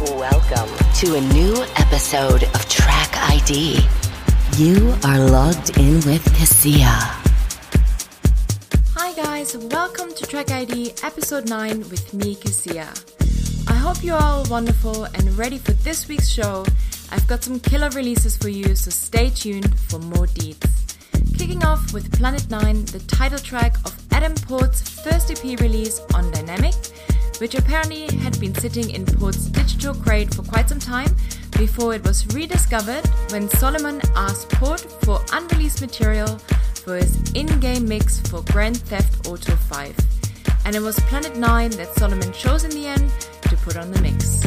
Welcome to a new episode of Track ID. You are logged in with Cassia. Hi guys, welcome to Track ID episode 9 with me, Cassia. I hope you're all wonderful and ready for this week's show. I've got some killer releases for you, so stay tuned for more deeds. Kicking off with Planet 9, the title track of Adam Port's first EP release on Diynamic, which apparently had been sitting in Port's digital crate for quite some time before it was rediscovered when Solomun asked Port for unreleased material for his in game mix for Grand Theft Auto 5. And it was Planet 9 that Solomun chose in the end to put on the mix.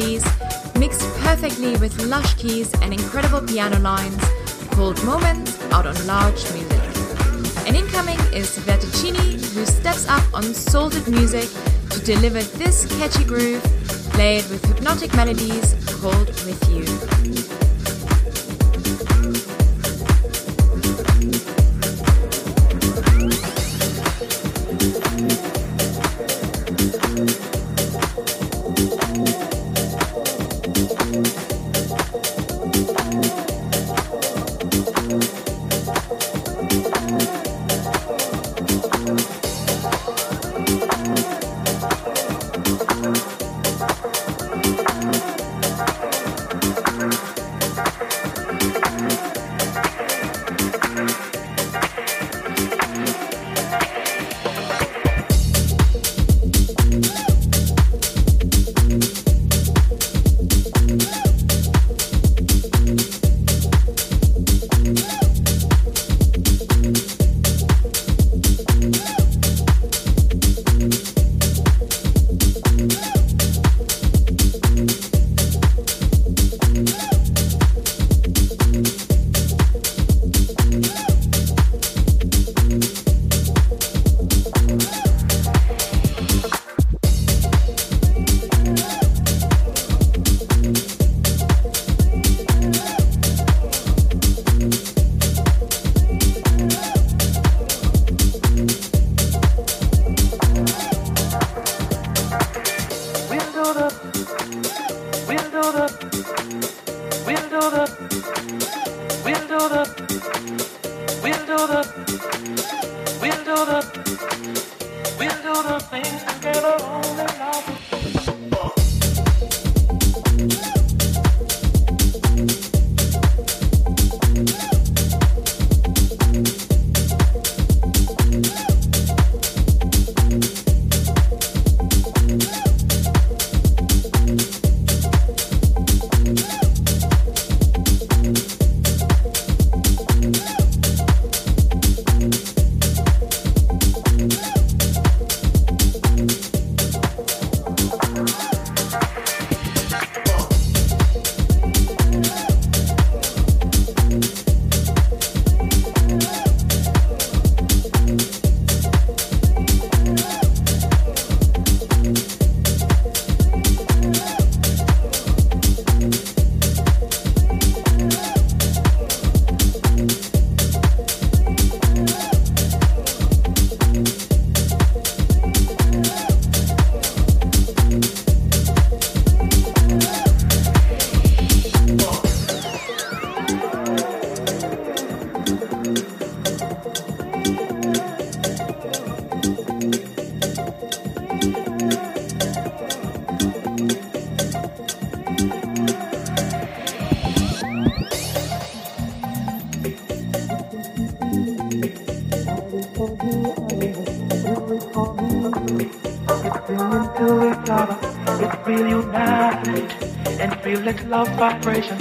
Mixed perfectly with lush keys and incredible piano lines, called Moments out on Large Music. And incoming is Vertigini, who steps up on Salted Music to deliver this catchy groove, played with hypnotic melodies called With You. love vibration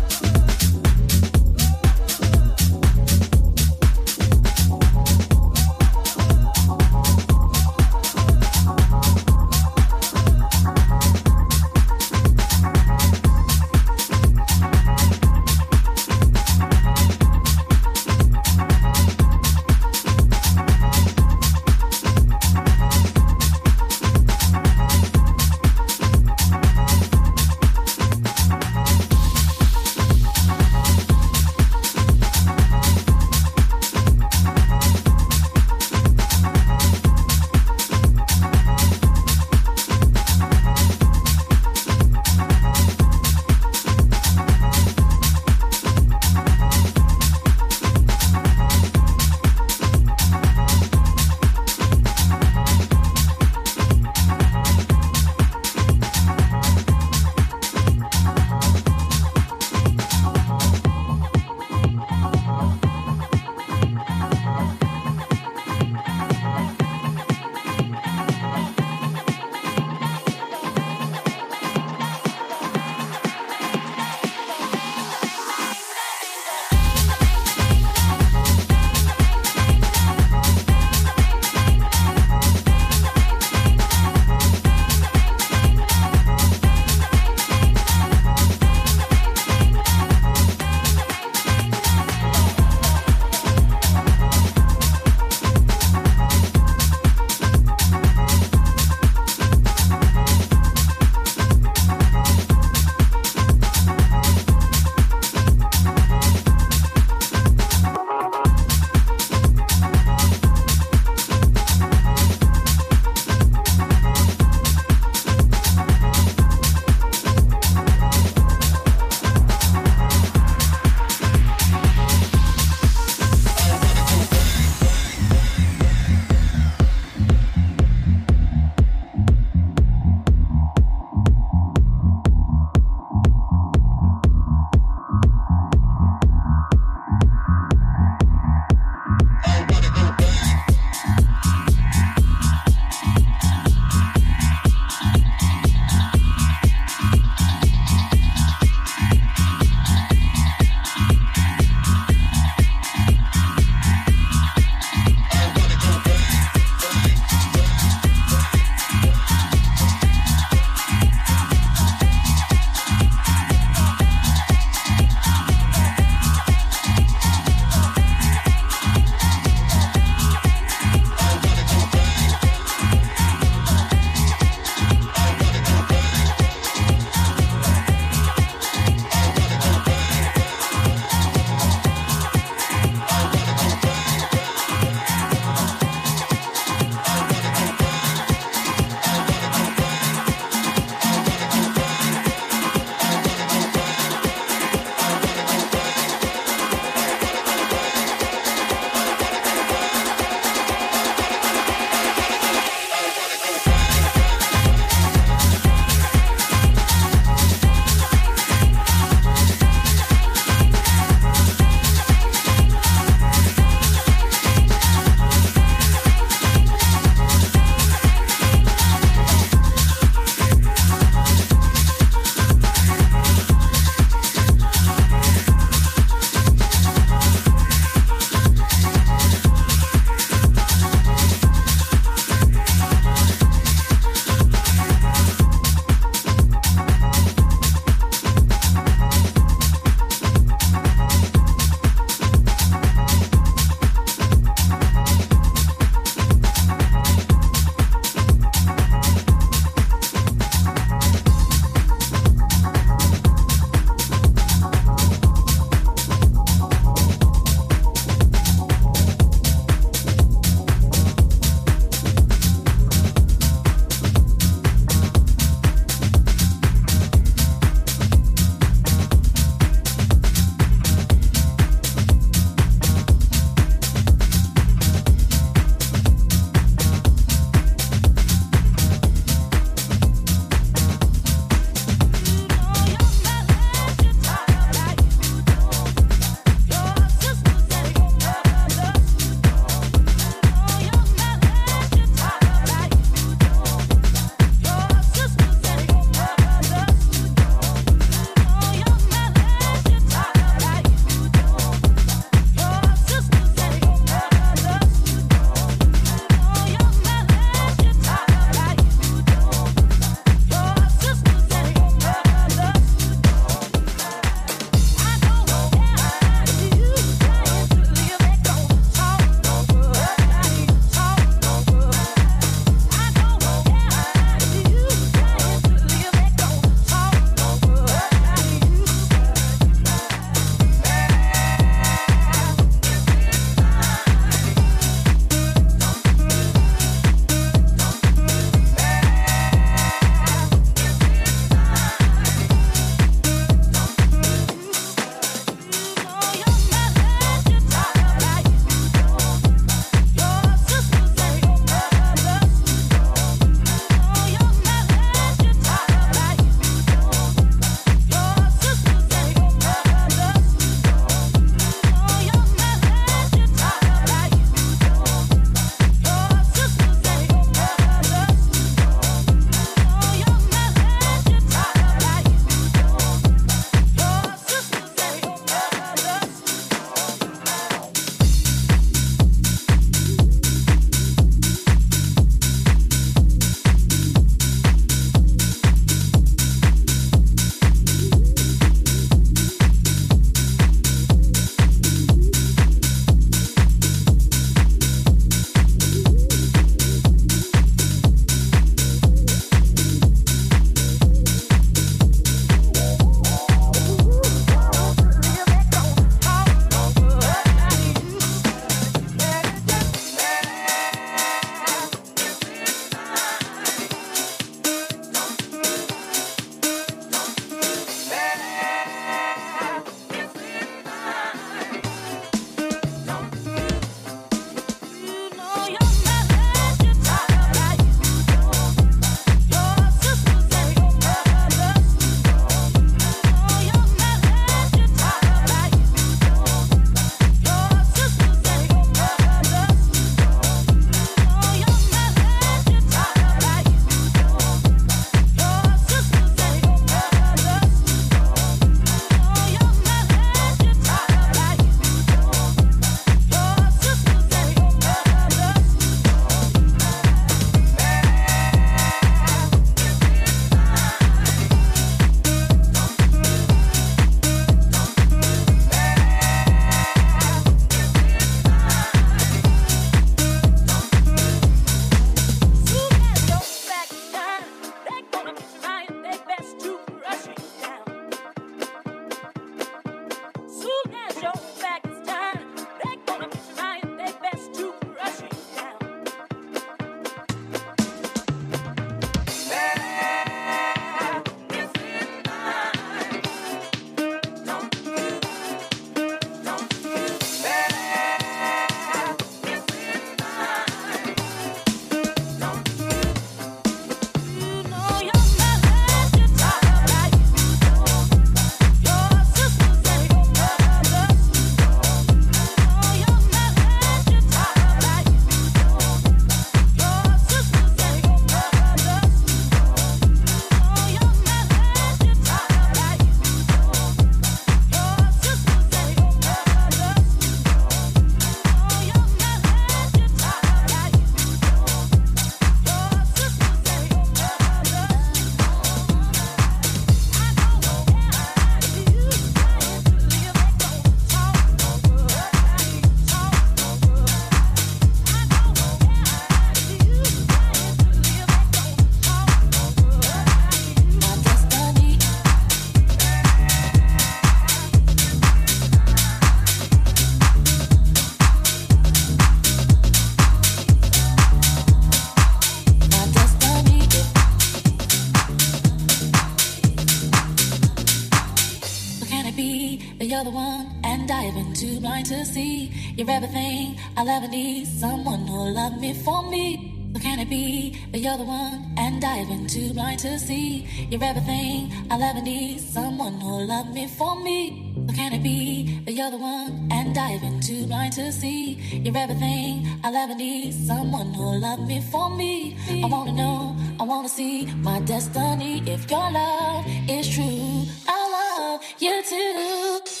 love me for me. So can it be that you're the one, and I have been too blind to see? You're everything I'll ever need, someone who'll love me for me. So can it be that you're the one, and I have been too blind to see? You're everything I'll ever need, someone who'll love me for me. I wanna know, I wanna see my destiny. If your love is true, I love you too.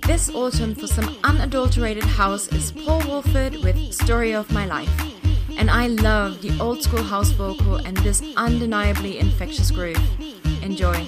This autumn for some unadulterated house is Paul Woolford with Story of My Life. And I love the old school house vocal and this undeniably infectious groove. Enjoy.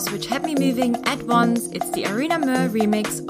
House, which had me moving at once. It's the Arina Mur remix